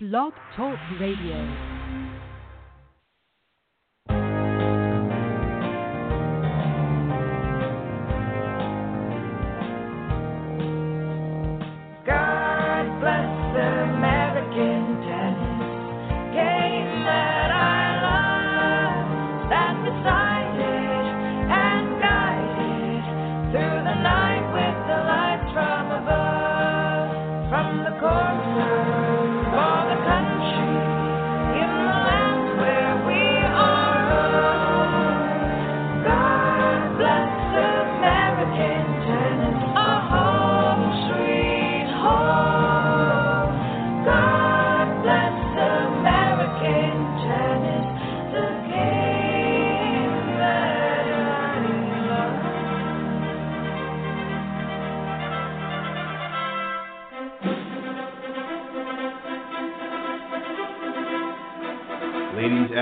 Blog Talk Radio.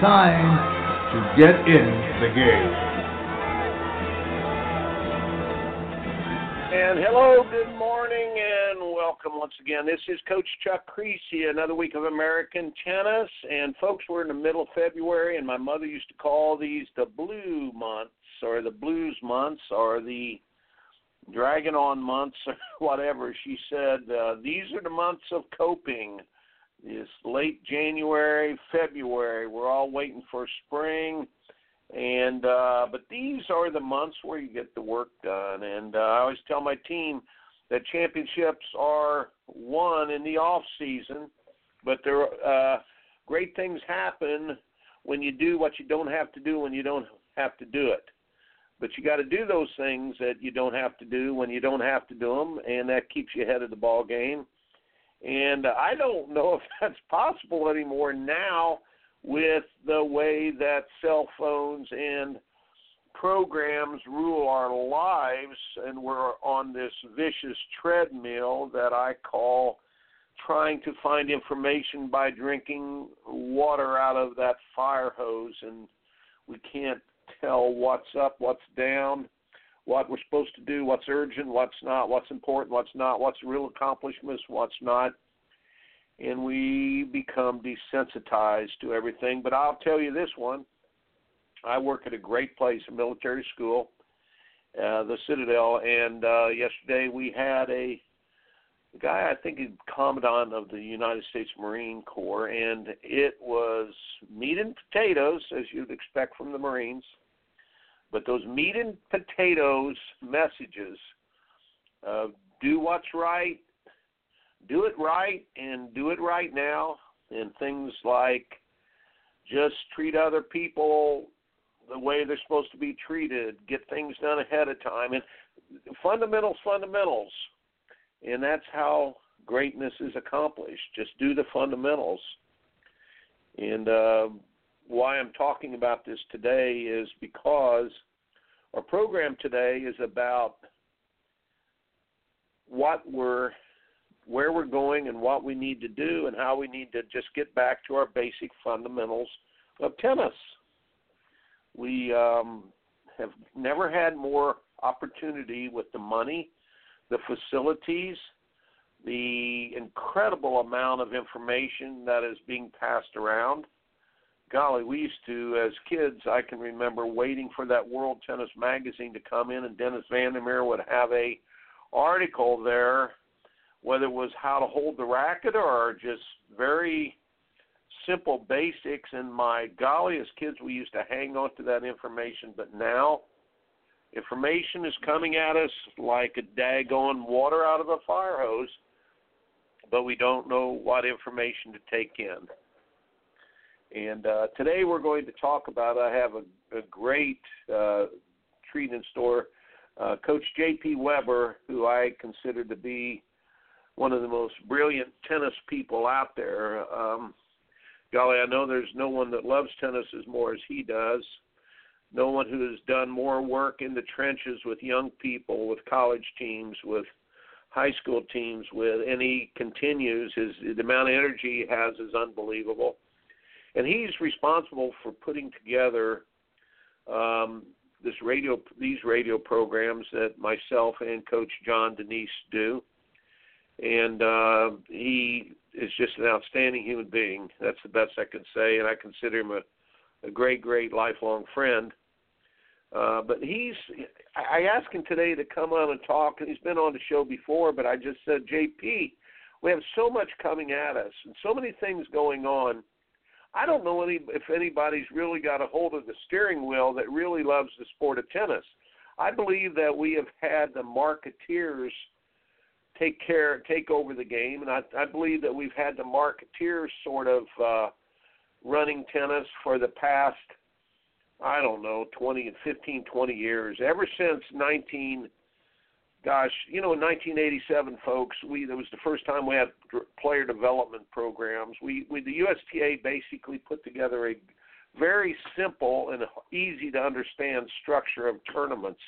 time to get in the game. And hello, good morning, and welcome once again. This is Coach Chuck Kriese, another week of American tennis. And folks, we're in the middle of February, and my mother used to call these the blue months, or the blues months, or the dragon on months, or whatever. She said uh, these are the months of coping. It's late January, February. We're all waiting for spring. And uh but these are the months where you get the work done. And uh, i always tell my team that championships are won in the off season but there uh great things happen when you do what you don't have to do when you don't have to do it. But you got to do those things that you don't have to do when you don't have to do them and that keeps you ahead of the ball game and i don't know if that's possible anymore now with the way that cell phones and programs rule our lives, and we're on this vicious treadmill that I call trying to find information by drinking water out of that fire hose, and we can't tell what's up, what's down, what we're supposed to do, what's urgent, what's not, what's important, what's not, what's real accomplishments, what's not and we become desensitized to everything. But I'll tell you this one I work at a great place, a military school, uh, the Citadel, and uh, yesterday we had a guy, I think he's commandant of the United States Marine Corps, and it was meat and potatoes, as you'd expect from the Marines. But those meat and potatoes messages uh, do what's right, do it right and do it right now and things like just treat other people the way they're supposed to be treated get things done ahead of time and fundamentals fundamentals. And that's how greatness is accomplished. Just do the fundamentals. And uh, why i'm talking about this today is because our program today is about what we're where we're going and what we need to do and how we need to just get back to our basic fundamentals of tennis. We um, have never had more opportunity with the money, the facilities, the incredible amount of information that is being passed around. Golly, we used to, as kids, I can remember waiting for that World Tennis magazine to come in, and Dennis Van der Meer would have a article there whether it was how to hold the racket or just very simple basics. And my golly, as kids, we used to hang on to that information, but now information is coming at us like a daggone water out of a fire hose, but we don't know what information to take in. And uh, today we're going to talk about. I have a, a great uh, treat in store. Uh, Coach J.P. Weber, who I consider to be one of the most brilliant tennis people out there. Um, golly, I know there's no one that loves tennis as more as he does. No one who has done more work in the trenches with young people, with college teams, with high school teams, with, and he continues. His the amount of energy he has is unbelievable, and he's responsible for putting together um, this radio, these radio programs that myself and Coach John Denise do, and uh, he is just an outstanding human being. That's the best I can say, and I consider him a, a great, great lifelong friend. Uh, but he's, I asked him today to come on and talk, and he's been on the show before, but I just said, JP, we have so much coming at us and so many things going on. I don't know any if anybody's really got a hold of the steering wheel that really loves the sport of tennis. I believe that we have had the marketeers – take care, take over the game, and I, I believe that we've had the marketeers sort of uh, running tennis for the past, I don't know, 20 and 15, 20 years. Ever since 19, gosh, you know, in 1987, folks, we that was the first time we had player development programs. We, we the USTA basically put together a very simple and easy to understand structure of tournaments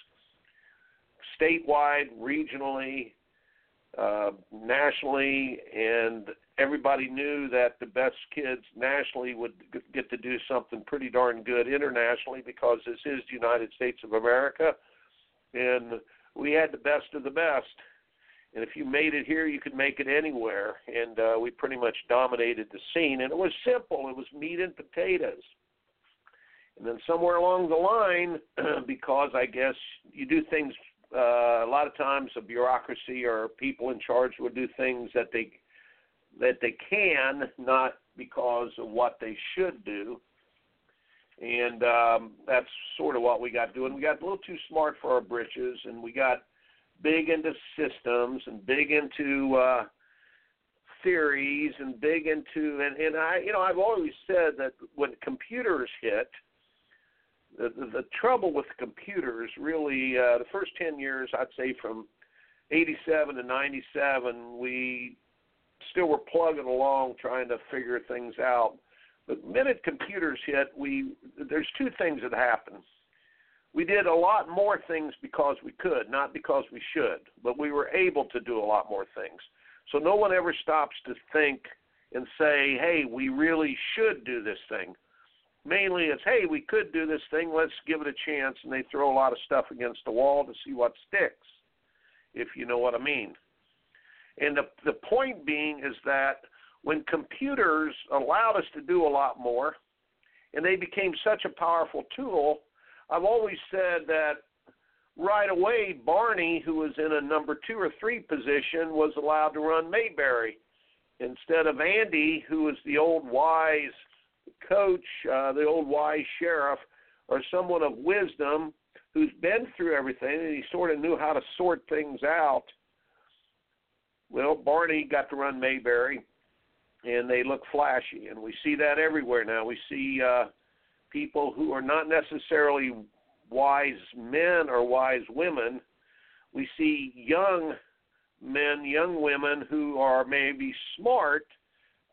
statewide, regionally, uh, nationally, and everybody knew that the best kids nationally would get to do something pretty darn good internationally because this is the United States of America, and we had the best of the best. And if you made it here, you could make it anywhere. And uh, we pretty much dominated the scene. And it was simple. It was meat and potatoes. And then somewhere along the line, because I guess you do things uh, a lot of times a bureaucracy or people in charge would do things that they that they can, not because of what they should do. And um, that's sort of what we got doing. We got a little too smart for our britches, and we got big into systems and big into uh, theories and big into and and I you know I've always said that when computers hit the, the, the trouble with computers really uh, the first 10 years I'd say from 87 to 97 we still were plugging along trying to figure things out the minute computers hit we there's two things that happen. We did a lot more things because we could not because we should but we were able to do a lot more things. So no one ever stops to think and say hey we really should do this thing. Mainly it's hey we could do this thing. Let's give it a chance. And they throw a lot of stuff against the wall to see what sticks if you know what i mean. And the the point being is that when computers allowed us to do a lot more and they became such a powerful tool i've always said that right away barney who was in a number 2 or 3 position was allowed to run mayberry instead of andy who was the old wise coach, uh, the old wise sheriff, or someone of wisdom who's been through everything and he sort of knew how to sort things out. Well, Barney got to run Mayberry, and they look flashy, and we see that everywhere now. We see uh, people who are not necessarily wise men or wise women. We see young men, young women who are maybe smart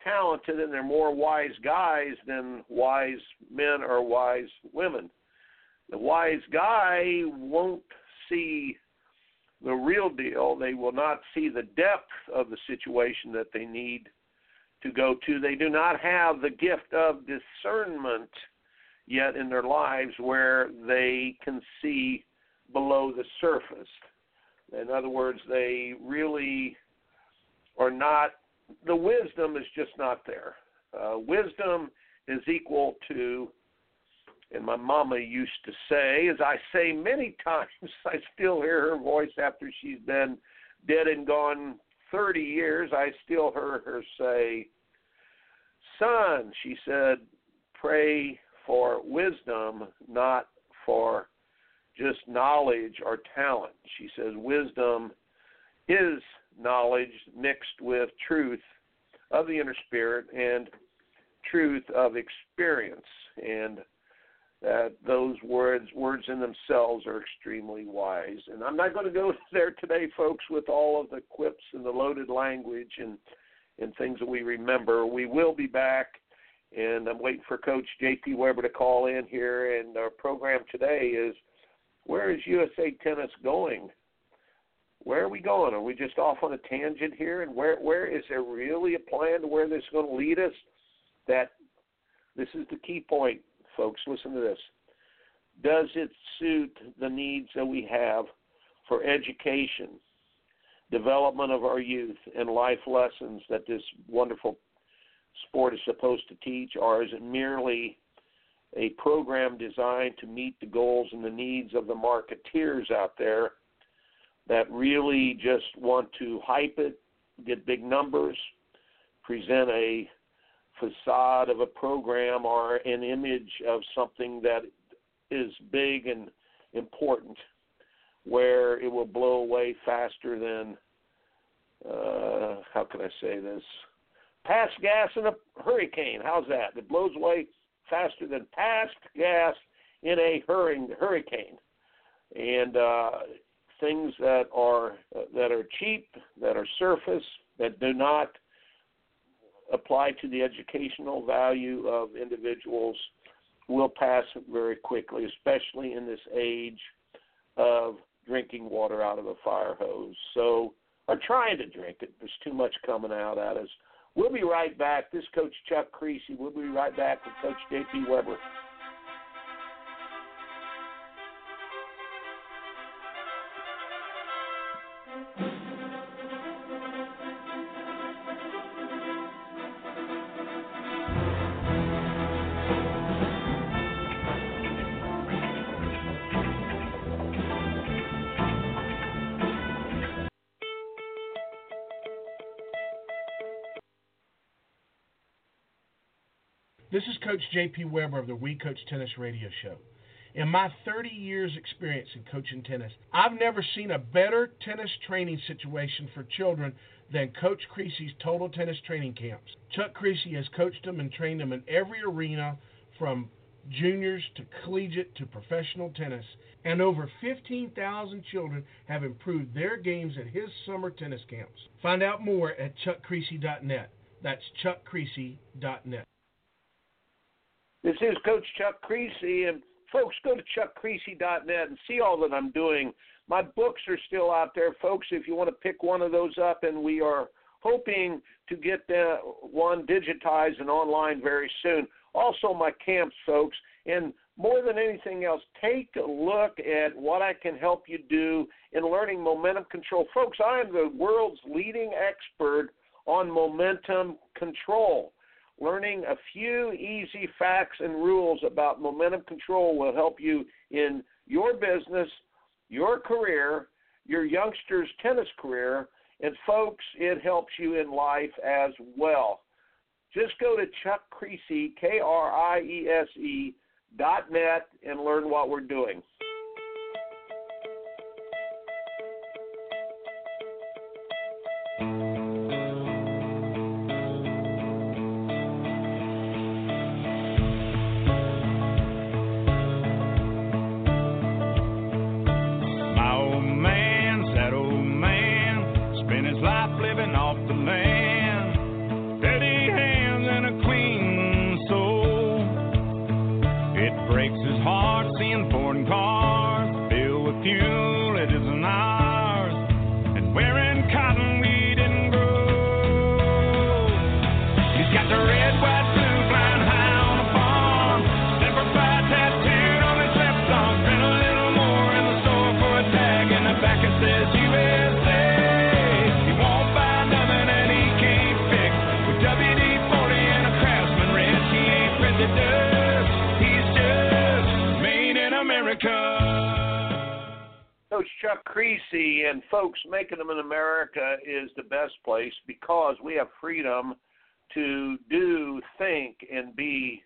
talented and they're more wise guys than wise men or wise women. The wise guy won't see the real deal. They will not see the depth of the situation that they need to go to. They do not have the gift of discernment yet in their lives where they can see below the surface. In other words, they really are not the wisdom is just not there. Uh, wisdom is equal to, and my mama used to say, as I say many times, I still hear her voice after she's been dead and gone 30 years. I still hear her say, Son, she said, pray for wisdom, not for just knowledge or talent. She says, wisdom is knowledge mixed with truth of the inner spirit and truth of experience and that those words words in themselves are extremely wise and i'm not going to go there today folks with all of the quips and the loaded language and and things that we remember we will be back And I'm waiting for Coach J.P. Weber to call in here. And our program today is where is USA Tennis going? Where are we going? Are we just off on a tangent here? And where where is there really a plan to where this is going to lead us? That this is the key point, folks. Listen to this. Does it suit the needs that we have for education, development of our youth, and life lessons that this wonderful sport is supposed to teach, or is it merely a program designed to meet the goals and the needs of the marketeers out there that really just want to hype it, get big numbers, present a facade of a program or an image of something that is big and important where it will blow away faster than uh how can I say this? Past gas in a hurricane. How's that? It blows away faster than past gas in a hurricane. And uh things that are that are cheap, that are surface, that do not apply to the educational value of individuals will pass very quickly, especially in this age of drinking water out of a fire hose. So, or trying to drink it. There's too much coming out at us. We'll be right back. This Coach Chuck Kriese. We'll be right back with Coach J.P. Weber. Coach J.P. Weber of the We Coach Tennis Radio Show. In my 30 years' experience in coaching tennis, I've never seen a better tennis training situation for children than Coach Kriese's Total Tennis Training Camps. Chuck Kriese has coached them and trained them in every arena from juniors to collegiate to professional tennis, and over 15,000 children have improved their games at his summer tennis camps. Find out more at chuckkriese.net. That's chuckkriese.net. This is Coach Chuck Kriese, and folks, go to chuckkriese.net and see all that I'm doing. My books are still out there, folks. If you want to pick one of those up, and we are hoping to get the one digitized and online very soon. Also, my camps, folks, and more than anything else, take a look at what I can help you do in learning momentum control. Folks, I am the world's leading expert on momentum control. Learning a few easy facts and rules about momentum control will help you in your business, your career, your youngster's tennis career, and folks, it helps you in life as well. Just go to Chuck Kriese, K R I E S E, dot net, and learn what we're doing. The best place because we have freedom to do, think, and be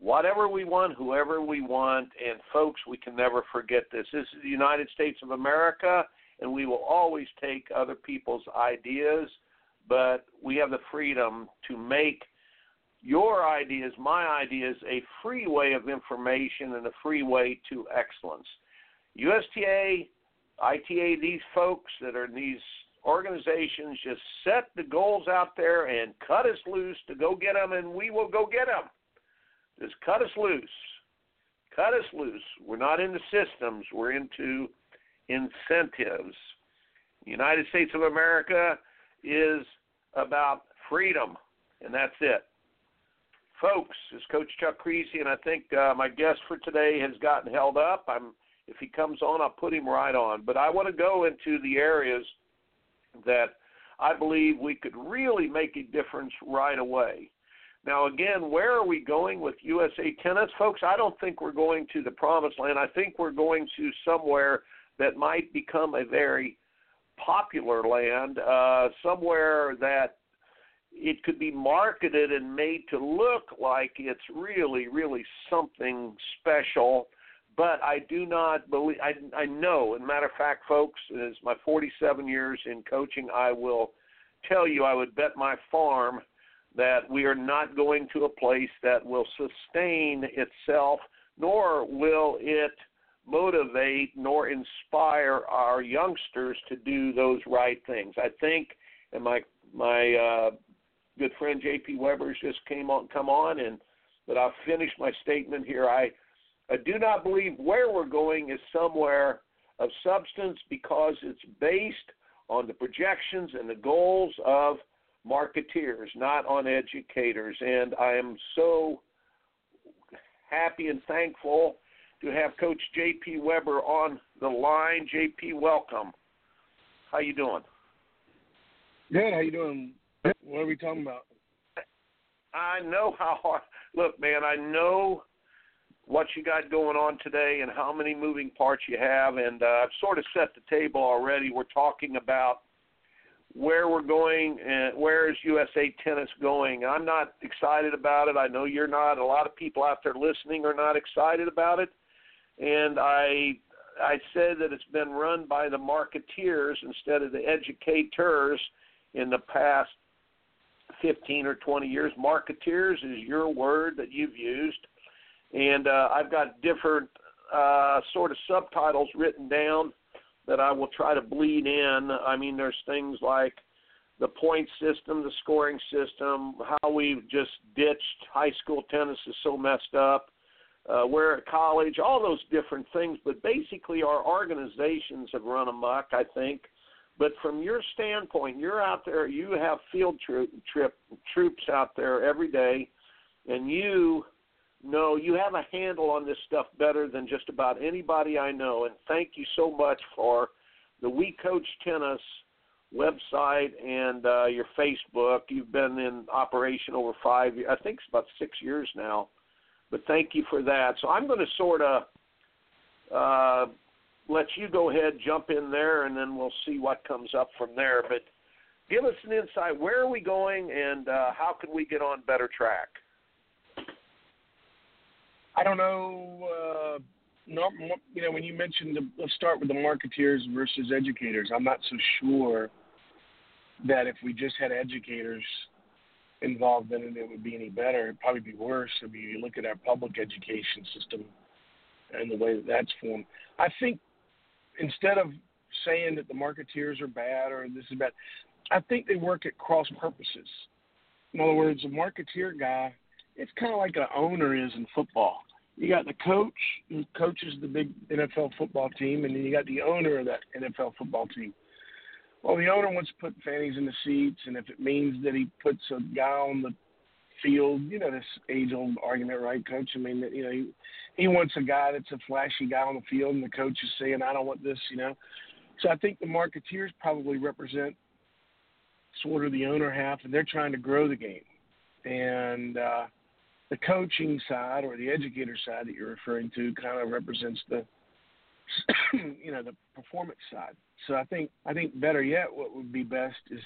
whatever we want, whoever we want. And folks, we can never forget this. This is the United States of America, and we will always take other people's ideas, but we have the freedom to make your ideas, my ideas, a free way of information and a free way to excellence. USTA, ITA, these folks that are in these organizations just set the goals out there and cut us loose to go get them, and we will go get them. Just cut us loose. Cut us loose. We're not into systems, we're into incentives. The United States of America is about freedom, and that's it. Folks, this is Coach Chuck Kriese, and I think uh, my guest for today has gotten held up. I'm, if he comes on, I'll put him right on. But I want to go into the areas that I believe we could really make a difference right away. Now, again, where are we going with USA Tennis, folks? I don't think we're going to the promised land. I think we're going to somewhere that might become a very popular land, uh, somewhere that it could be marketed and made to look like it's really, really something special. But I do not believe. I I know. And matter of fact, folks, as my 47 years in coaching, I will tell you, I would bet my farm that we are not going to a place that will sustain itself, nor will it motivate nor inspire our youngsters to do those right things. I think, and my my uh, good friend J.P. Weber's just came on, come on, and but I'll finish my statement here. I I do not believe where we're going is somewhere of substance because it's based on the projections and the goals of marketeers, not on educators. And I am so happy and thankful to have Coach J.P. Weber on the line. J.P., welcome. How you doing? Good. How you doing? What are we talking about? I know how hard. Look, man, I know what you got going on today and how many moving parts you have, and uh, I've sort of set the table already. We're talking about where we're going and where is USA Tennis going. I'm not excited about it. I know you're not. A lot of people out there listening are not excited about it, and I I said that it's been run by the marketeers instead of the educators in the past 15 or 20 years. Marketeers is your word that you've used, and uh, I've got different uh, sort of subtitles written down that I will try to bleed in. I mean, there's things like the point system, the scoring system, how we've just ditched high school tennis is so messed up. Uh, we're at college, all those different things, but basically our organizations have run amok, I think. But from your standpoint, you're out there, you have field trip, troops out there every day, and you know you have a handle on this stuff better than just about anybody I know. And thank you so much for the We Coach Tennis website and uh, your Facebook. You've been in operation over five I think it's about six years now. But thank you for that. So I'm going to sort of uh, let you go ahead, jump in there, and then we'll see what comes up from there. But give us an insight. Where are we going, and uh, how can we get on better track? I don't know. Uh, no, you know, when you mentioned the, let's start with the marketeers versus educators. I'm not so sure that if we just had educators involved in it, it would be any better. It'd probably be worse. I mean, you look at our public education system and the way that that's formed. I think instead of saying that the marketeers are bad or this is bad, I think they work at cross purposes. In other words, a marketeer guy, it's kind of like an owner is in football you got the coach who coaches the big NFL football team, and then you got the owner of that NFL football team. Well, the owner wants to put fannies in the seats, and if it means that he puts a guy on the field, you know this age-old argument, right, Coach? I mean, that you know, he, he wants a guy that's a flashy guy on the field, and the coach is saying, "I don't want this," you know. So I think the marketeers probably represent sort of the owner half, and they're trying to grow the game. And uh, the coaching side or the educator side that you're referring to kind of represents the you know the performance side. So I think I think better yet, what would be best is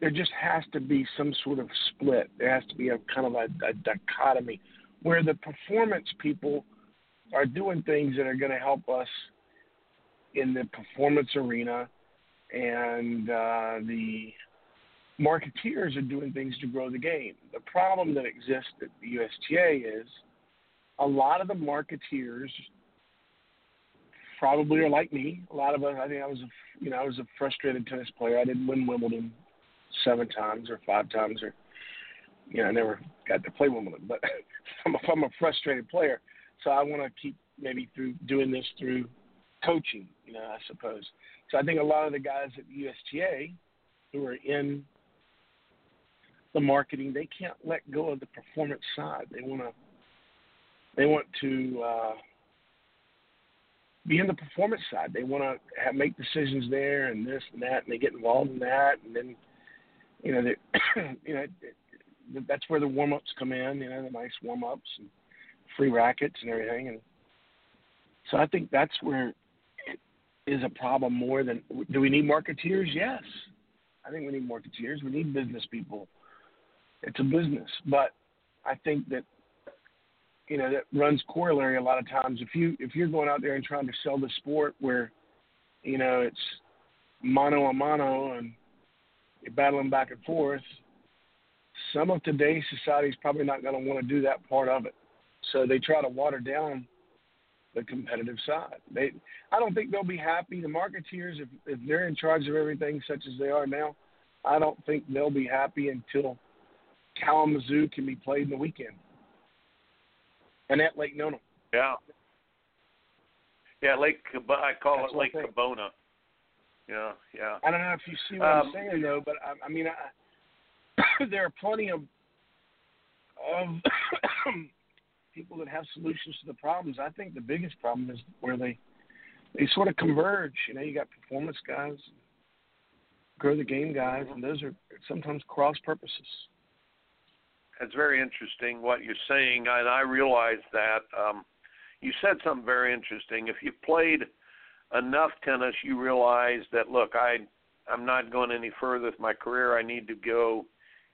there just has to be some sort of split. There has to be a kind of a, a dichotomy where the performance people are doing things that are going to help us in the performance arena, and uh, the marketeers are doing things to grow the game. The problem that exists at the USTA is a lot of the marketeers probably are like me. A lot of us. I think I was a you know I was a frustrated tennis player. I didn't win Wimbledon seven times or five times or you know I never got to play Wimbledon. But I'm a, I'm a frustrated player, so I want to keep maybe through doing this through coaching. You know I suppose. So I think a lot of the guys at the USTA who are in the marketing, they can't let go of the performance side. They want to they want to uh, be in the performance side. They want to make decisions there and this and that, and they get involved in that, and then you know, you know, that's where the warm ups come in. You know, the nice warm ups and free rackets and everything, and so I think that's where it is a problem more than do we need marketeers? Yes, I think we need marketeers. We need business people. It's a business, but I think that you know that runs corollary a lot of times. If you if you're going out there and trying to sell the sport where you know it's mano a mano and you're battling back and forth, some of today's society is probably not going to want to do that part of it. So they try to water down the competitive side. They, I don't think they'll be happy. The marketeers, if if they're in charge of everything, such as they are now, I don't think they'll be happy until Kalamazoo can be played in the weekend and at Lake Nona. Yeah. Yeah, Lake. I call That's it Lake. Cabona. Yeah, yeah. I don't know if you see what Um, I'm saying though, but I, I mean, I, there are plenty of of people that have solutions to the problems. I think the biggest problem is where they they sort of converge. You know, you got performance guys, grow the game guys, and those are sometimes cross purposes. It's very interesting what you're saying, and I realize that. Um, you said something very interesting. If you played enough tennis, you realize that look, I I'm not going any further with my career. I need to go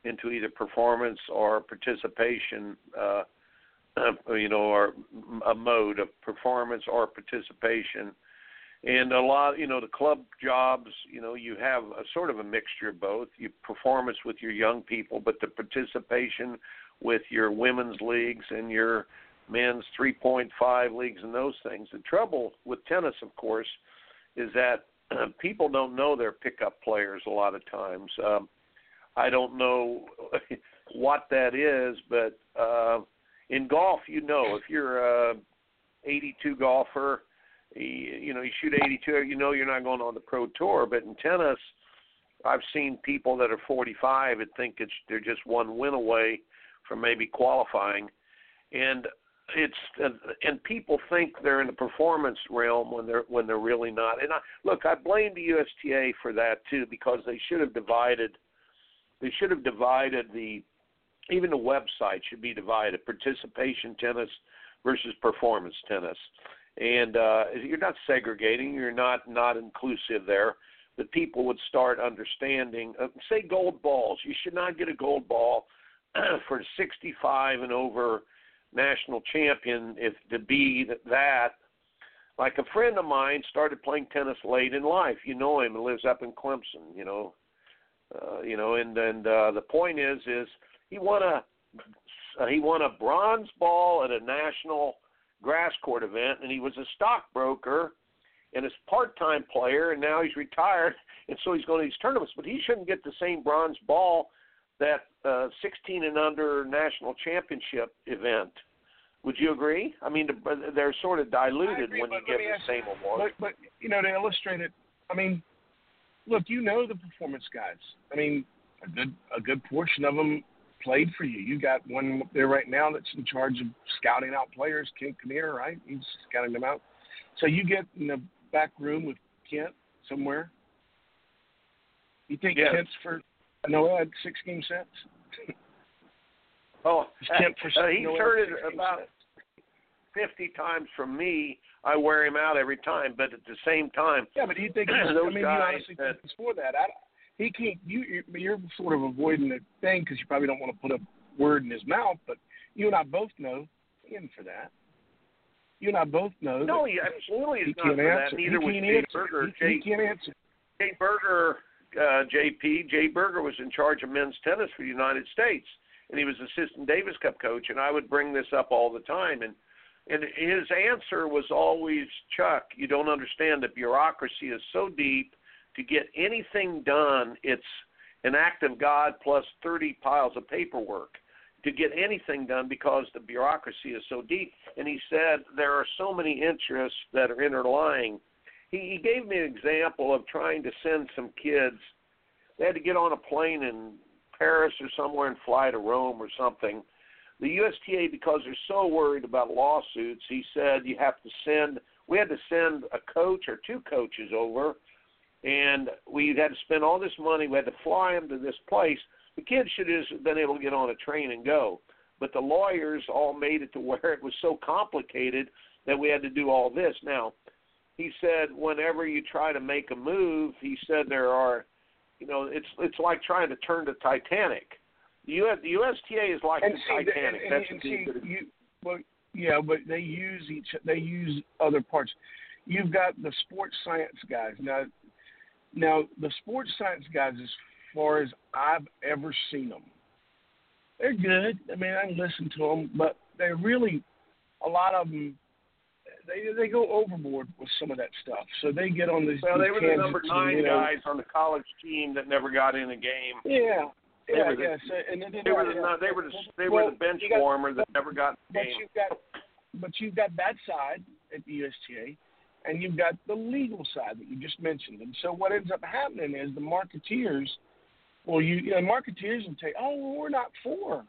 into either performance or participation, uh, you know, or a mode of performance or participation. And a lot, you know, the club jobs, you know, you have a sort of a mixture of both. You performance with your young people, but the participation with your women's leagues and your men's 3.5 leagues and those things. The trouble with tennis, of course, is that people don't know they're pickup players a lot of times. Um, I don't know what that is, but uh, in golf, you know, if you're a 82 golfer, you, know, you shoot 82, you know you're not going on the pro tour. But in tennis, I've seen people that are 45 and think it's they're just one win away from maybe qualifying, and it's and, and people think they're in the performance realm when they're when they're really not. And I, look, I blame the USTA for that too because they should have divided. They should have divided the even the website should be divided participation tennis versus performance tennis and uh, you're not segregating, you're not not inclusive there. But people would start understanding. Uh, say gold balls. You should not get a gold ball for 65 and over national champion if to be that. Like a friend of mine started playing tennis late in life. You know him, lives up in Clemson. You know, uh, you know, and and uh, the point is, is he won a uh, he won a bronze ball at a national grass court event, and he was a stockbroker and a part-time player, and now he's retired, and so he's going to these tournaments. But he shouldn't get the same bronze ball that uh, 16 and under national championship event. Would you agree? I mean, they're sort of diluted agree, when you give the same award. But, but you know, to illustrate it, I mean, look, you know the performance guys. I mean, a good a good portion of them played for you. You got one up there right now that's in charge of scouting out players, Kent Kinnear, right? He's scouting them out. So you get in the back room with Kent somewhere. You think Yes. Kent's for Noah had six game sets? Oh, Kent for uh, he's Noah heard it about sets? 50 times from me. I wear him out every time, but at the same time, Yeah, but do you think he's, I Those mean, you guys honestly that- think he's for that? I, he can't. You, you- you're sort of avoiding the thing because you probably don't want to put a word in his mouth. But you and I both know he isn't for that. You and I both know. no, he absolutely is not for answer. that. Neither he was Jay answer. Berger. He, he can't answer. Jay Berger, uh, JP, Jay Berger was in charge of men's tennis for the United States, and he was assistant Davis Cup coach. And I would bring this up all the time. And And his answer was always, Chuck, you don't understand the bureaucracy is so deep to get anything done, it's an act of God plus 30 piles of paperwork to get anything done because the bureaucracy is so deep. And he said there are so many interests that are interlying. He, he gave me an example of trying to send some kids. They had to get on a plane in Paris or somewhere and fly to Rome or something the USTA, because they're so worried about lawsuits, he said you have to send. We had to send a coach or two coaches over, and we had to spend all this money. We had to fly them to this place. The kids should have been able to get on a train and go, but the lawyers all made it to where it was so complicated that we had to do all this. Now, he said whenever you try to make a move, he said there are, you know, it's it's like trying to turn the Titanic the, US, the USTA is like and the see, Titanic. And, That's and, the see, you, well, yeah, but they use each. They use other parts. You've got the sports science guys now. Now the sports science guys, as far as I've ever seen them, they're good. I mean, I listen to them, but they're really a lot of them. They they go overboard with some of that stuff. So they get on these. Well, these they were the number nine and, you know, guys on the college team that never got in a game. Yeah, They yeah, the- yeah. So, and then They were the yeah. they were the they Well, were the bench got- warmer that never got in But game. you've got, but you've got that side at the USTA, and you've got the legal side that you just mentioned. And so what ends up happening is the marketeers, well, you, you know, marketeers will say, oh, well, we're not for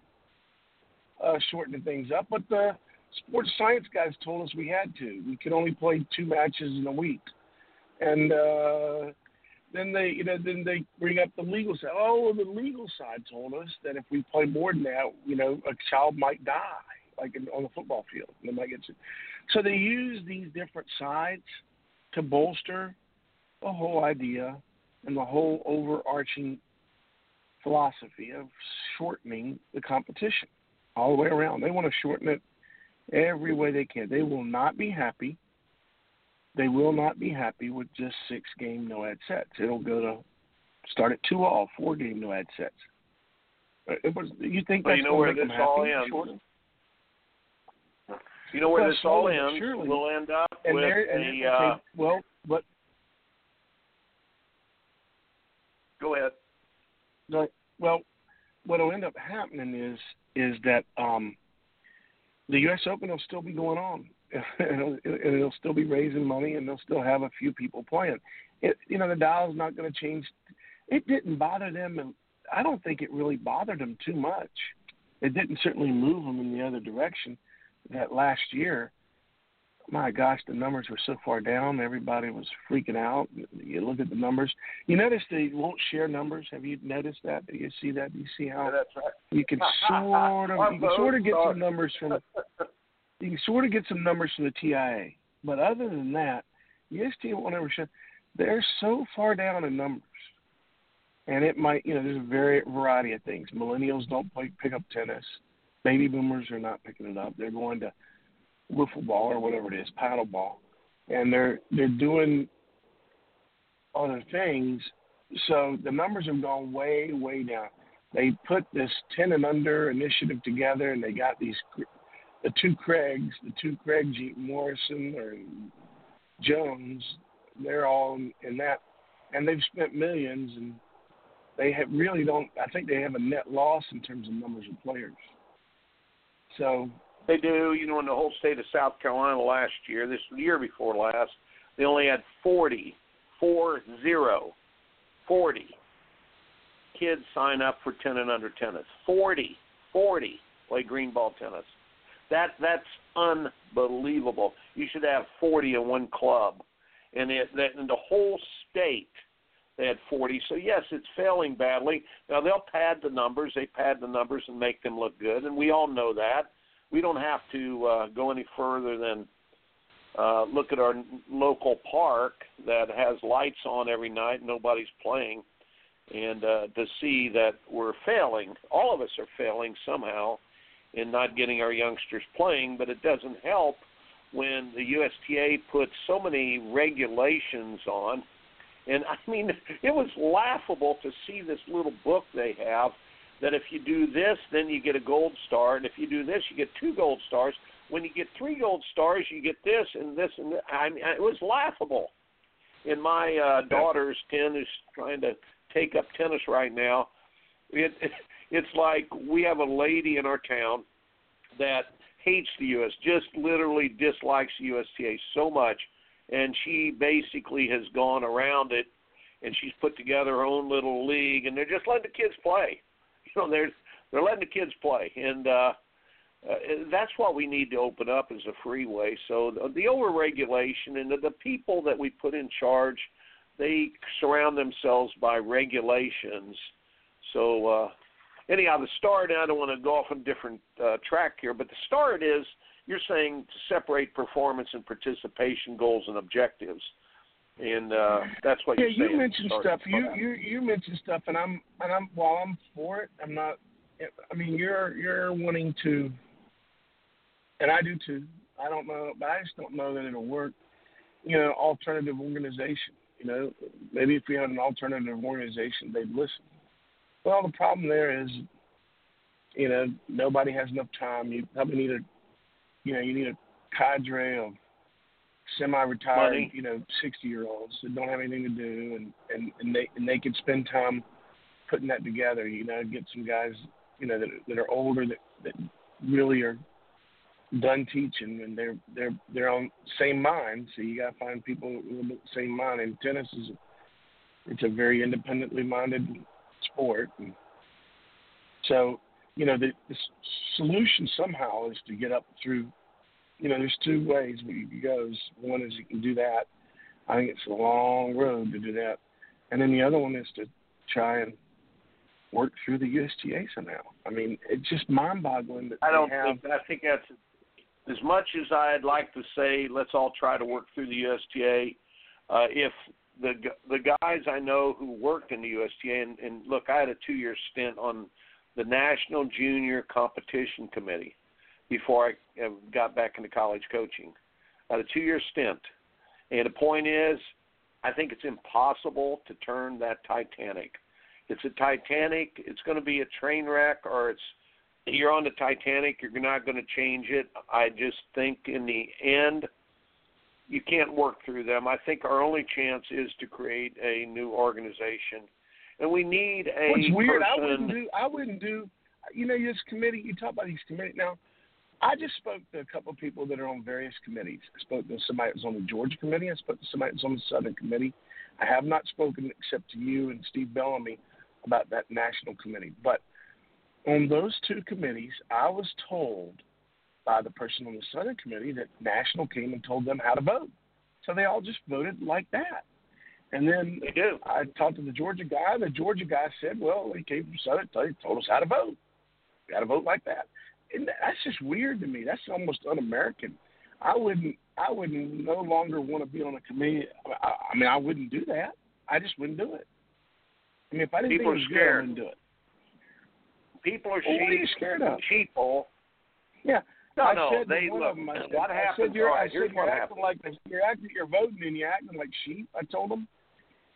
uh, shortening things up, but the sports science guys told us we had to. We could only play two matches in a week, and uh, then they, you know, then they bring up the legal side. Oh, well, the legal side told us that if we play more than that, you know, a child might die, like in, on the football field. They might get sick. So they use these different sides to bolster the whole idea and the whole overarching philosophy of shortening the competition all the way around. They want to shorten it every way they can. They will not be happy. They will not be happy with just six game no ad sets. It'll go to start at two all, four game no ad sets. Uh, It was, you think Well, that's you know where this all happy? ends. Shorten? You know where Well, this all ends? surely. We'll end up And with there, and the. Uh, okay, well, but go ahead. Well, what'll end up happening is is that um, the U.S. Open will still be going on, and it'll, it'll still be raising money, and they'll still have a few people playing. It, you know, the dial's not going to change. It didn't bother them, and I don't think it really bothered them too much. It didn't certainly move them in the other direction. That last year, my gosh, the numbers were so far down. Everybody was freaking out. You look at the numbers. You notice they won't share numbers. Have you noticed that? Do you see that? Do you see how Yeah, that's right. you can sort of you can sort of get some numbers from you can sort of get some numbers from the TIA. But other than that, USTA won't ever show. They're so far down in numbers, and it might you know there's a very variety of things. Millennials don't play, pick up tennis. Baby boomers are not picking it up. They're going to wiffle ball or whatever it is, paddle ball, and they're they're doing other things. So the numbers have gone way way down. They put this ten and under initiative together, and they got these the two Craigs, the two Craig G. Morrison or Jones. They're all in that, and they've spent millions, and they have really don't. I think they have a net loss in terms of numbers of players. So They do. You know, in the whole state of South Carolina last year, this year before last, they only had 40, four zero, 40 kids sign up for 10 and under tennis. 40, 40 play green ball tennis. That that's unbelievable. You should have 40 in one club, and it that in the whole state they had 40. So yes, it's failing badly. Now they'll pad the numbers. They pad the numbers and make them look good, and we all know that. We don't have to uh, go any further than uh, look at our local park that has lights on every night. Nobody's playing, and uh, to see that we're failing. All of us are failing somehow in not getting our youngsters playing, but it doesn't help when the USTA puts so many regulations on. And I mean, it was laughable to see this little book they have that if you do this, then you get a gold star, and if you do this, you get two gold stars. when you get three gold stars, you get this and this and that. I mean, it was laughable. And my uh, daughter's ten, who's trying to take up tennis right now, it, it it's like we have a lady in our town that hates the US, just literally dislikes the USTA so much, and she basically has gone around it, and she's put together her own little league, and they're just letting the kids play. You know, they're they're letting the kids play, and uh, uh, that's what we need to open up as a freeway. So the, the overregulation and the, the people that we put in charge, they surround themselves by regulations. So uh, anyhow, the start. I don't want to go off on a different uh, track here, but the start is you're saying to separate performance and participation goals and objectives, and uh, that's what yeah, you're saying. you mentioned stuff. You you you mentioned stuff, and I'm and I'm while I'm for it, I'm not. I mean, you're you're wanting to, and I do too. I don't know, but I just don't know that it'll work. You know, alternative organization. You know, maybe if we had an alternative organization, they'd listen. Well, the problem there is, you know, nobody has enough time. You probably need a, you know, you need a cadre of semi-retired, Money. you know, sixty-year-olds that don't have anything to do, and and and they and they could spend time putting that together. You know, get some guys, you know, that that are older that that really are done teaching and they're they're they're on same mind. So you got to find people with a little bit same mind. And tennis is it's a very independently minded sport. And so you know the, the solution somehow is to get up through. You know, there's two ways we goes. One is you can do that. I think it's a long road to do that, and then the other one is to try and work through the USTA somehow. I mean, it's just mind-boggling that I don't have think. I think that's as much as I'd like to say. Let's all try to work through the USTA. Uh, if the the guys I know who worked in the USTA, and, and look, I had a two year stint on the National Junior Competition Committee before I uh, got back into college coaching. Had a two year stint, and the point is, I think it's impossible to turn that Titanic. It's a Titanic. It's going to be a train wreck, or it's you're on the Titanic, you're not going to change it. I just think in the end, you can't work through them. I think our only chance is to create a new organization, and we need a What's weird, I wouldn't do. I wouldn't do. You know, this committee. You talk about these committees. Now, I just spoke to a couple of people that are on various committees. I spoke to somebody that was on the Georgia committee. I spoke to somebody that was on the Southern committee. I have not spoken except to you and Steve Bellamy about that national committee. But on those two committees, I was told by the person on the Southern committee that national came and told them how to vote. So they all just voted like that. And then They do. I talked to the Georgia guy. The Georgia guy said, "Well, he came from Southern, told, told us how to vote. We got to vote like that." And that's just weird to me. That's almost un-American. I wouldn't. I wouldn't no longer want to be on a committee. I, I mean, I wouldn't do that. I just wouldn't do it. I mean, if I didn't People think it are was good, I scared. wouldn't do it. People are Well, what are you scared of? sheeple. Yeah. No, I no, said they one look. of them, I said, what said, you're, all I right, here's said, what you're like you're acting, you're voting and you're acting like sheep. I told him.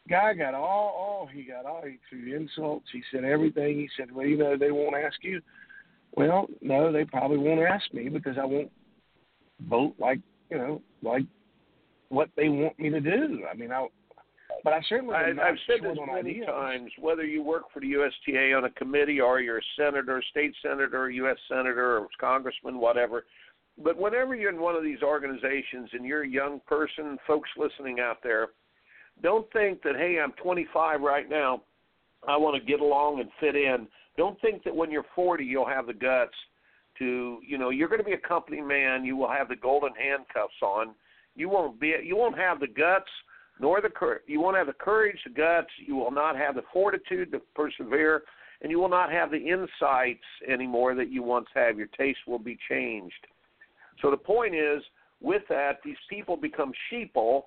Guy got all, oh, he got all, he threw insults. He said everything. He said, well, you know, they won't ask you. Well, no, they probably won't ask me because I won't vote like, you know, like what they want me to do. I mean, I, but I certainly I, I've said this many ideas. times. Whether you work for the USTA on a committee, or you're a senator, state senator, U.S. senator, or congressman, whatever. But whenever you're in one of these organizations and you're a young person, folks listening out there, don't think that hey, I'm 25 right now. I want to get along and fit in. Don't think that when you're 40 you'll have the guts to, you know, you're going to be a company man. You will have the golden handcuffs on. You won't be. You won't have the guts nor the courage. You won't have the courage, the guts. You will not have the fortitude to persevere, and you will not have the insights anymore that you once had. Your taste will be changed. So the point is, with that, these people become sheeple,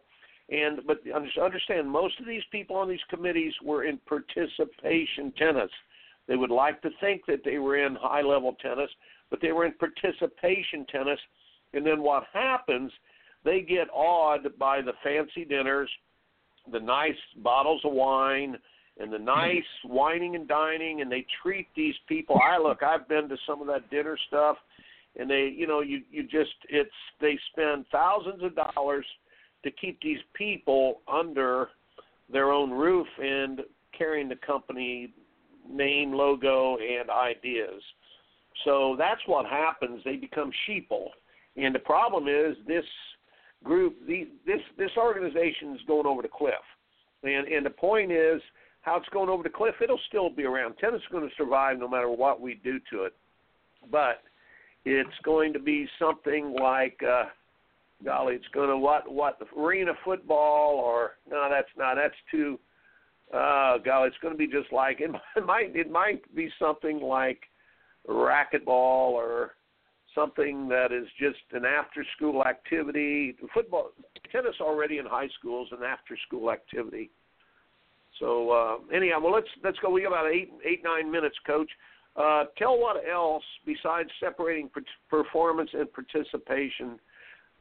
and but understand most of these people on these committees were in participation tennis. They would like to think that they were in high level tennis, but they were in participation tennis. And then what happens? They get awed by the fancy dinners, the nice bottles of wine, and the mm-hmm. nice wining and dining, and they treat these people. I look, I've been to some of that dinner stuff, and they you know you you just it's they spend thousands of dollars to keep these people under their own roof and carrying the company name, logo, and ideas. So that's what happens. They become sheeple, and the problem is this group, the, this this organization is going over the cliff, and and the point is how it's going over the cliff. It'll still be around. Tennis is going to survive no matter what we do to it, but it's going to be something like. Uh, golly, it's going to what what arena football or no, that's not that's too. Uh, golly, it's going to be just like it might it might be something like racquetball or something that is just an after school activity. Football, tennis already in high schools an after school activity. So uh, anyhow, well let's let's go. We got about eight eight nine minutes, Coach. Uh, tell what else besides separating performance and participation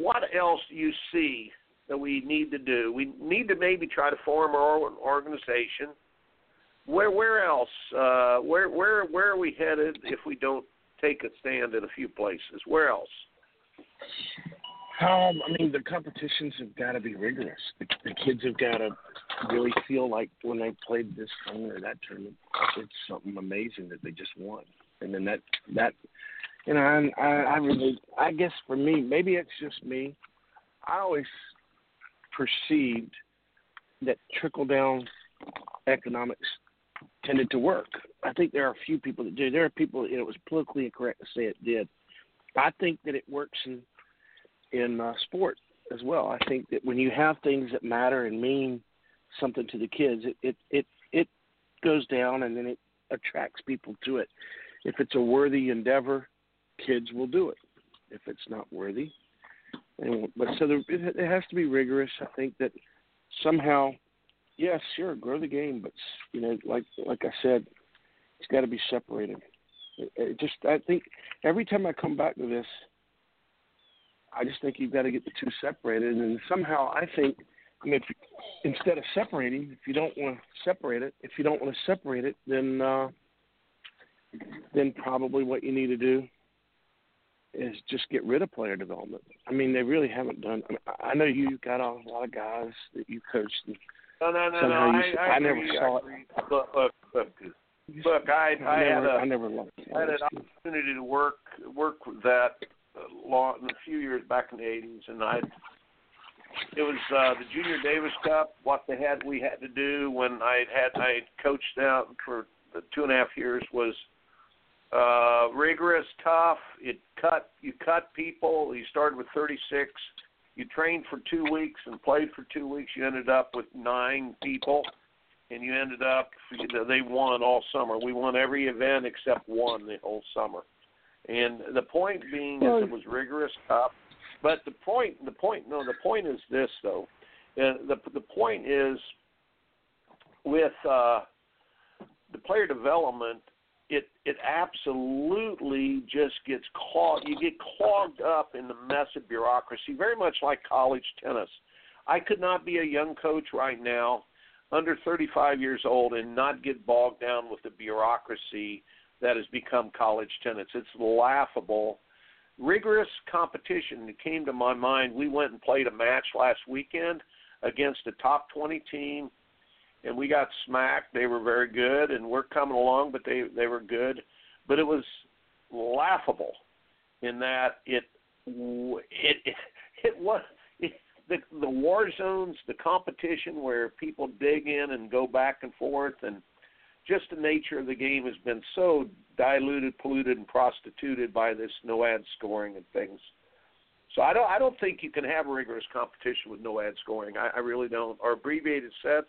what else do you see that we need to do? We need to maybe try to form our own organization. Where where else? Uh, where where where are we headed if we don't take a stand in a few places? Where else? Um, I mean, the competitions have got to be rigorous. The, the kids have got to really feel like when they played this tournament or that tournament, it's something amazing that they just won. And then that that you know, I, I really, I guess for me, maybe it's just me. I always perceived that trickle down economics tended to work. I think there are a few people that do. There are people, you know, it was politically incorrect to say it did. I think that it works in in uh, sport as well. I think that when you have things that matter and mean something to the kids, it it it, it goes down and then it attracts people to it. If it's a worthy endeavor, kids will do it. If it's not worthy, and, but so there, it, it has to be rigorous. I think that somehow, yes, sure, grow the game, but you know, like like I said, it's got to be separated. It, it just I think every time I come back to this, I just think you've got to get the two separated, and somehow I think. I mean, if, instead of separating, if you don't want to separate it, if you don't want to separate it, then uh, then probably what you need to do is just get rid of player development. I mean, they really haven't done. I, mean, I know you got a lot of guys that you coached. And no, no, no, no. I, I, I, agree, never saw it. Look, look, look. Look, I, I, I had never, a, I never loved I had an opportunity to work work with that long a few years back in the '80s, and I. It was uh, the Junior Davis Cup. What they had, we had to do when I had I coached out for the two and a half years was uh, rigorous, tough. It cut you cut people. You started with 36. You trained for two weeks and played for two weeks. You ended up with nine people, and you ended up you know, they won all summer. We won every event except one the whole summer. And the point being well, is it was rigorous, tough. But the point, the point, no, the point is this though. Uh, the the point is with uh, the player development it it absolutely just gets clogged. You get clogged up in the mess of bureaucracy, very much like college tennis. I could not be a young coach right now, under 35 years old, and not get bogged down with the bureaucracy that has become college tennis. It's laughable. Rigorous competition came to my mind. We went and played a match last weekend against a top 20 team and we got smacked. They were very good, and we're coming along, but they they were good. But it was laughable in that it it it, it was it, the the war zones, the competition where people dig in and go back and forth, and just the nature of the game has been so diluted, polluted, and prostituted by this no ad scoring and things. So I don't I don't think you can have a rigorous competition with no ad scoring. I, I really don't. Or abbreviated sets.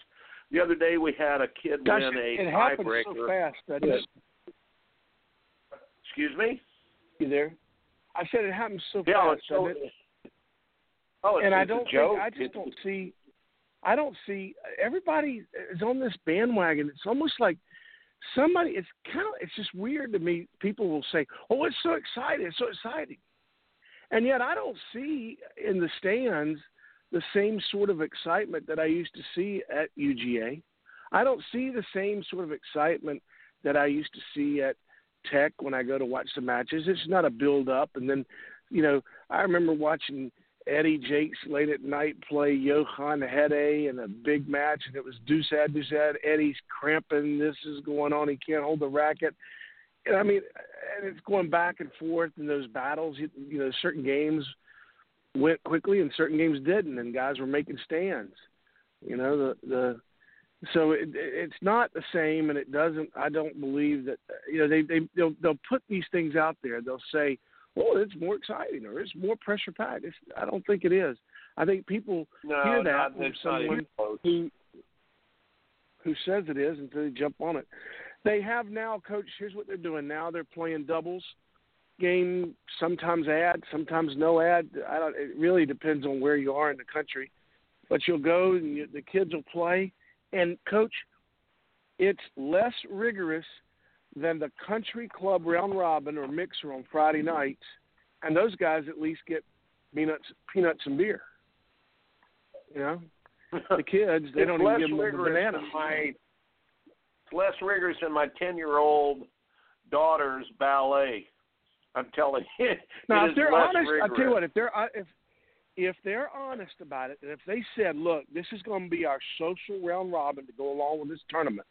The other day we had a kid Gosh, win a tiebreaker. so fast. I just, Excuse me. You there? I said it happens so Yeah, fast. so, it, oh, it's, and I don't a joke. think I just It's- don't see. I don't see everybody is on this bandwagon. It's almost like somebody. It's kind of. It's just weird to me. People will say, "Oh, it's so exciting! It's so exciting," and yet I don't see in the stands the same sort of excitement that I used to see at UGA. I don't see the same sort of excitement that I used to see at Tech when I go to watch the matches. It's not a build up, and then, you know, I remember watching Eddie Jakes late at night play Johan Hede in a big match, and it was Dusad, Dusad. Eddie's cramping. This is going on. He can't hold the racket. And I mean, and it's going back and forth in those battles. You, you know, certain games went quickly and certain games didn't, and guys were making stands. You know, the the so it, it's not the same, and it doesn't. I don't believe that. You know, they they they'll, they'll put these things out there. They'll say, "Oh, it's more exciting," or "It's more pressure packed." It's, I don't think it is. I think people no, hear that from someone who who says it is until they jump on it. They have now, coach. Here's what they're doing now. They're playing doubles game. Sometimes ad, sometimes no ad. I don't. It really depends on where you are in the country. But you'll go and you, the kids will play. And coach, it's less rigorous than the country club round robin or mixer on Friday nights, and those guys at least get peanuts, peanuts and beer. You know, the kids they don't even give them a banana. my it's less rigorous than my ten year old daughter's ballet. I'm telling you. Now, if they're honest, I tell you what, if they're uh, if if they're honest about it, and if they said, "Look, this is going to be our social round robin to go along with this tournament,"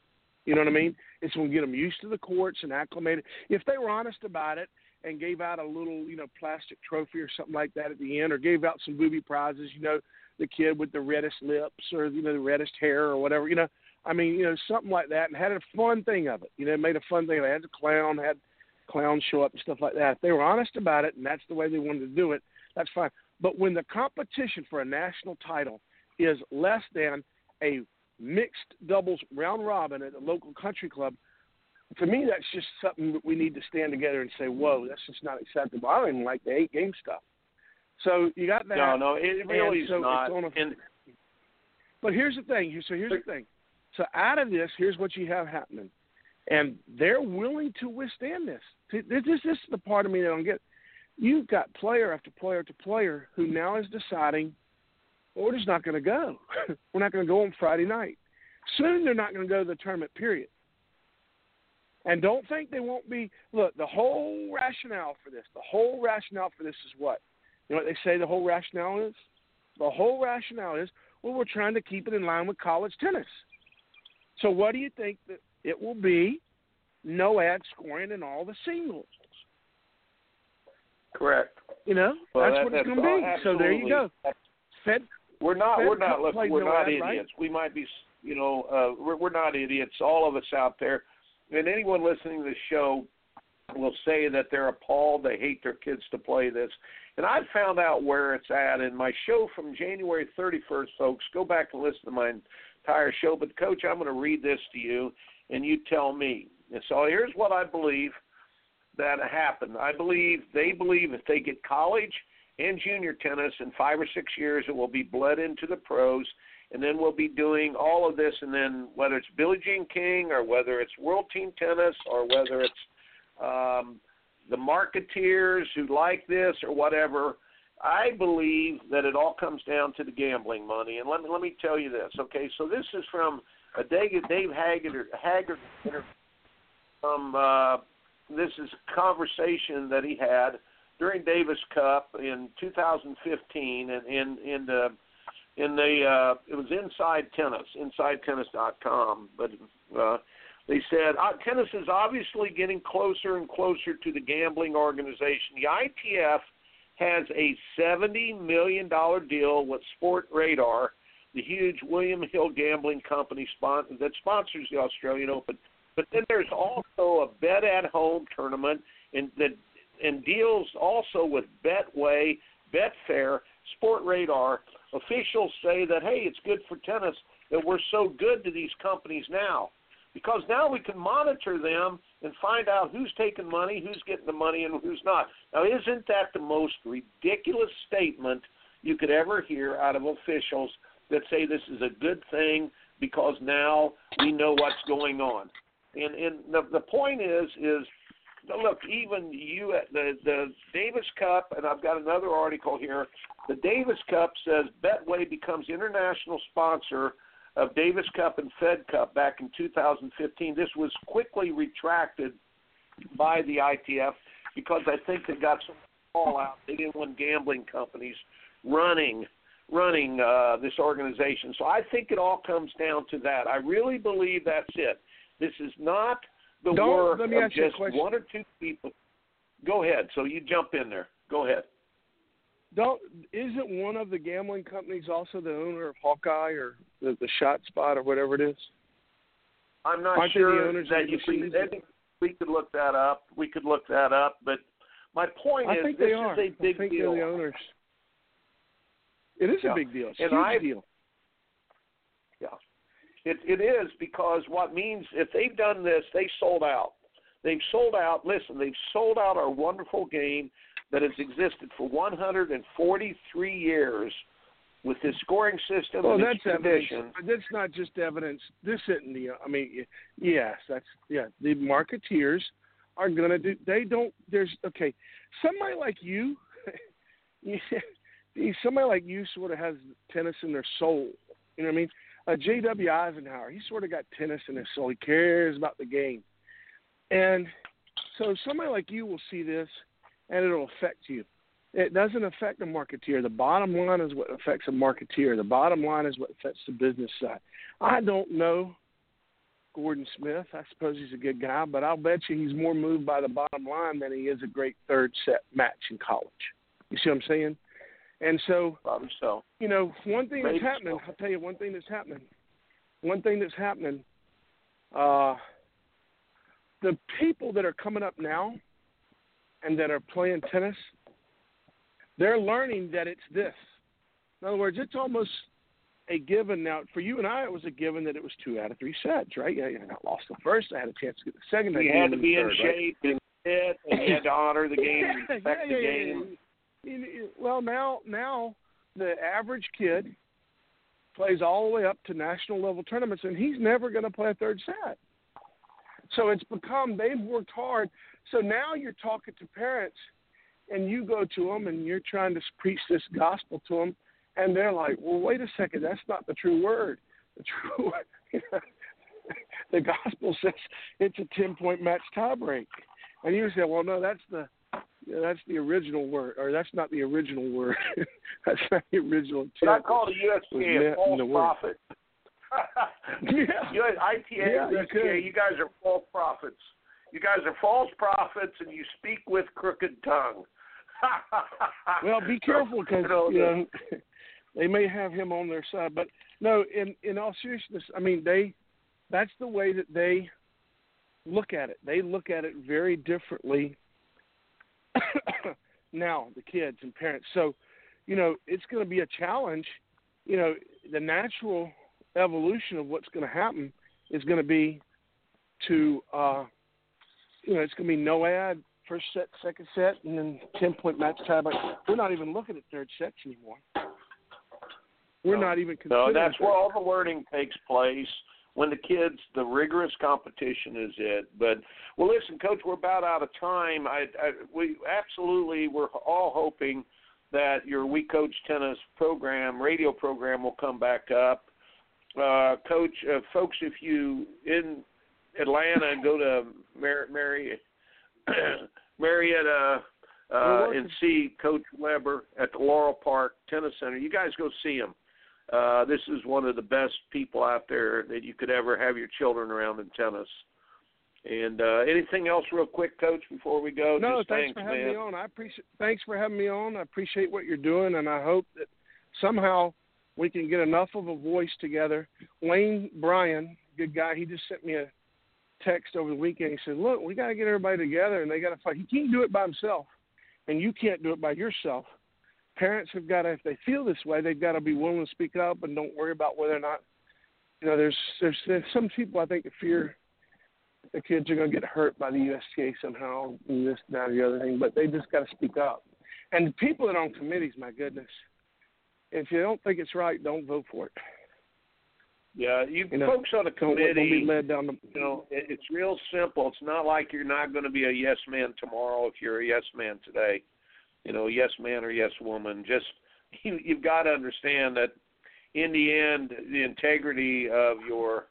you know what I mean? It's going to get them used to the courts and acclimated. If they were honest about it and gave out a little, you know, plastic trophy or something like that at the end, or gave out some booby prizes, you know, the kid with the reddest lips or you know the reddest hair or whatever, you know. I mean, you know, something like that, and had a fun thing of it. You know, made a fun thing. They had the clown, had clowns show up and stuff like that. If they were honest about it, and that's the way they wanted to do it, that's fine. But when the competition for a national title is less than a mixed doubles round robin at a local country club, to me, that's just something that we need to stand together and say, "Whoa, that's just not acceptable." I don't even like the eight game stuff. So you got that. No, no, it really and is so not. A, and but here's the thing. So here's the thing. So out of this, here's what you have happening, and they're willing to withstand this. This, this, is the part of me that I don't get. You've got player after player after player who now is deciding, we're just not going to go. we're not going to go on Friday night. Soon they're not going to go to the tournament. Period. And don't think they won't be. Look, the whole rationale for this, the whole rationale for this is what? You know what they say the whole rationale is? The whole rationale is, well, we're trying to keep it in line with college tennis. So what do you think that it will be? No ad scoring in all the singles. correct. You know, Well, that's that- what it's going to be. all- So there you go. Fed We're not. Fed we're not. Look, we're no not idiots. right? We might be. You know, uh, we're, we're not idiots. All of us out there, and anyone listening to the show will say that they're appalled. They hate their kids to play this. And I found out where it's at in my show from January 31st, folks. Go back and listen to my entire show. But, Coach, I'm going to read this to you, and you tell me. And so here's what I believe that happened. I believe they believe if they get college and junior tennis in five or six years, it will be bled into the pros. And then we'll be doing all of this, and then whether it's Billie Jean King or whether it's World Team Tennis or whether it's um, the marketeers who like this or whatever. I believe that it all comes down to the gambling money. And let me let me tell you this, okay? So this is from a Dave, Dave Haggerty Haggerty from uh, this is a conversation that he had during Davis Cup in 2015, and in in the in the uh, it was Inside Tennis, InsideTennis.com, but uh, they said uh, tennis is obviously getting closer and closer to the gambling organization. The ITF has a seventy million dollar deal with Sportradar, the huge William Hill gambling company spon- that sponsors the Australian Open. But then there's also a bet at home tournament and that and deals also with Betway, Betfair, Sportradar. Officials say that hey, it's good for tennis that we're so good to these companies now. Because now we can monitor them and find out who's taking money, who's getting the money, and who's not. Now, isn't that the most ridiculous statement you could ever hear out of officials that say this is a good thing because now we know what's going on? And and the the point is is look even you at the the Davis Cup and I've got another article here. The Davis Cup says Betway becomes international sponsor of Davis Cup and Fed Cup back in 2015. This was quickly retracted by the ITF because I think they got some fallout. They didn't want gambling companies running running uh, this organization. So I think it all comes down to that. I really believe that's it. This is not the Don't- work let me of ask you a just one or two people. Go ahead. So you jump in there. Go ahead. Don't isn't one of the gambling companies also the owner of Hawkeye or the, the Shot Spot or whatever it is? I'm not Aren't they the sure owners that you see. machines? I think we could look that up. We could look that up. But my point I is, think this they are. is a big I think deal. they're the owners. It is Yeah. a big deal. It's And huge I- deal. Yeah, it it is because what means if they've done this, they sold out. They've sold out. Listen, they've sold out our wonderful game that has existed for 143 years with this scoring system Well, and that's evidence. That's not just evidence. This isn't the. I mean, yes, that's yeah. The marketeers are gonna do. They don't. There's okay. Somebody like you, you- somebody like you, sort of has tennis in their soul. You know what I mean? Uh, J.W. Eisenhower, he sort of got tennis in his soul. He cares about the game, and so somebody like you will see this, and it'll affect you. It doesn't affect a marketeer. The bottom line is what affects a marketeer. The bottom line is what affects the business side. I don't know Gordon Smith. I suppose he's a good guy, but I'll bet you he's more moved by the bottom line than he is a great third set match in college. You see what I'm saying? And so, Probably so. you know, one thing that's happening, so. I'll tell you one thing that's happening. One thing that's happening, uh, the people that are coming up now and that are playing tennis, they're learning that it's this. In other words, it's almost a given now. For you and I, it was a given that it was two out of three sets, right? Yeah, I got lost the first. I had a chance to get the second. You had to be in third, right? shape and fit, and you had to honor the game, respect yeah, the yeah, game. Well, now now the average kid plays all the way up to national level tournaments, and he's never going to play a third set. So it's become they've worked hard. So now you're talking to parents, and you go to them, and you're trying to preach this gospel to them, and they're like, "Well, wait a second, that's not the true word. The true word, the gospel says it's a ten point match tie break And you say, "Well, no, that's the yeah, that's the original word, or that's not the original word. that's not the original But I call the USTA a false in the word. prophet. Yeah. You, ITA, Yeah, you you guys are false prophets. You guys are false prophets, and you speak with crooked tongue. Well, be careful because you know they may have him on their side. But no, in in all seriousness, I mean they that's the way that they look at it. They look at it very differently now, the kids and parents. So, you know, it's going to be a challenge. You know, the natural evolution of what's going to happen is going to be to, uh, you know, it's going to be no ad, first set, second set, and then 10 point match tie. But we're not even looking at third sets anymore. We're No. not even Considering No, that's where all the learning takes place. When the kids, the rigorous competition is it. But well, listen, Coach, we're about out of time. I, I we absolutely we're all hoping that your We Coach Tennis program, radio program, will come back up. Uh, Coach, uh, folks, if you in Atlanta go to Mar- Mary Marietta uh, and see Coach Weber at the Laurel Park Tennis Center, you guys go see him. Uh, this is one of the best people out there that you could ever have your children around in tennis. And uh, anything else, real quick, Coach, before we go? No, Just thanks, thanks, for having man. me on. I appreciate. Thanks for having me on. I appreciate what you're doing, and I hope that somehow we can get enough of a voice together. Wayne Bryan, good guy, he just sent me a text over the weekend. He said, "Look, we got to get everybody together, and they got to fight. He can't do it by himself, and you can't do it by yourself. Parents have got to, if they feel this way, they've got to be willing to speak up and don't worry about whether or not, you know, there's there's, there's some people I think that fear." the kids are going to get hurt by the USTA somehow, and this, that, or the other thing. But they just got to speak up. And the people that are on committees, my goodness, if you don't think it's right, don't vote for it. Yeah, you, You know, folks on the Don't, don't committee. be led down the. you know, it, it's real simple. It's not like you're not going to be a yes man tomorrow if you're a yes man today. You know, yes man or yes woman. Just you, you've got to understand that in the end, the integrity of your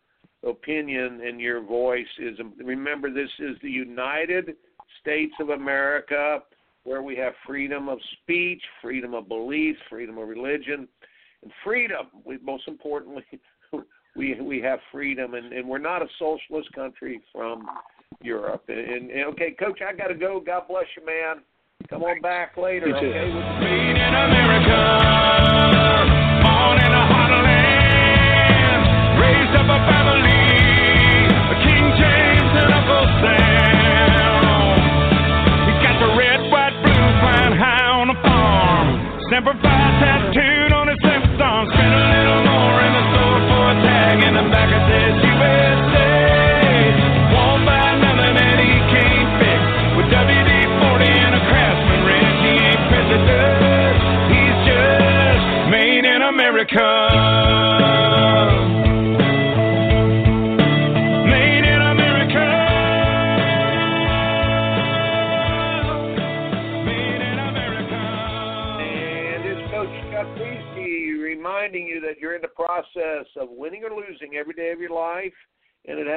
opinion and your voice is. Remember, this is the United States of America, where we have freedom of speech, freedom of belief, freedom of religion, and freedom. We, most importantly, we we have freedom, and, and we're not a socialist country from Europe. And, and okay, Coach, I got to go. God bless you, man. Come on back later. You too. Okay. Made in America, born in a heartland, raised up a family, a King James and Uncle Sam. He got the red, white, blue flying high on the farm. Semper Fi tattooed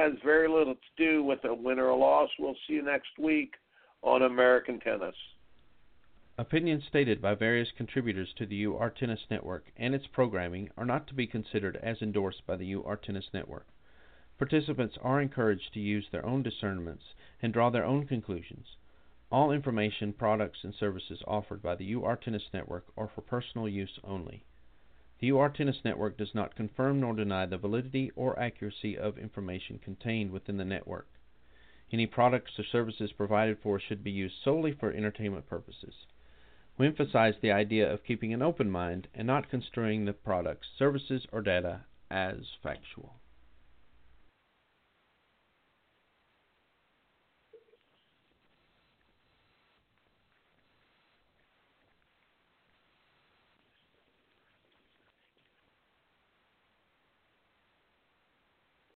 has very little to do with a win or a loss. We'll see you next week on American Tennis. Opinions stated by various contributors to the UR Tennis Network and its programming are not to be considered as endorsed by the UR Tennis Network. Participants are encouraged to use their own discernments and draw their own conclusions. All information, products, and services offered by the UR Tennis Network are for personal use only. The UR Tennis Network does not confirm nor deny the validity or accuracy of information contained within the network. Any products or services provided for should be used solely for entertainment purposes. We emphasize the idea of keeping an open mind and not construing the products, services, or data as factual.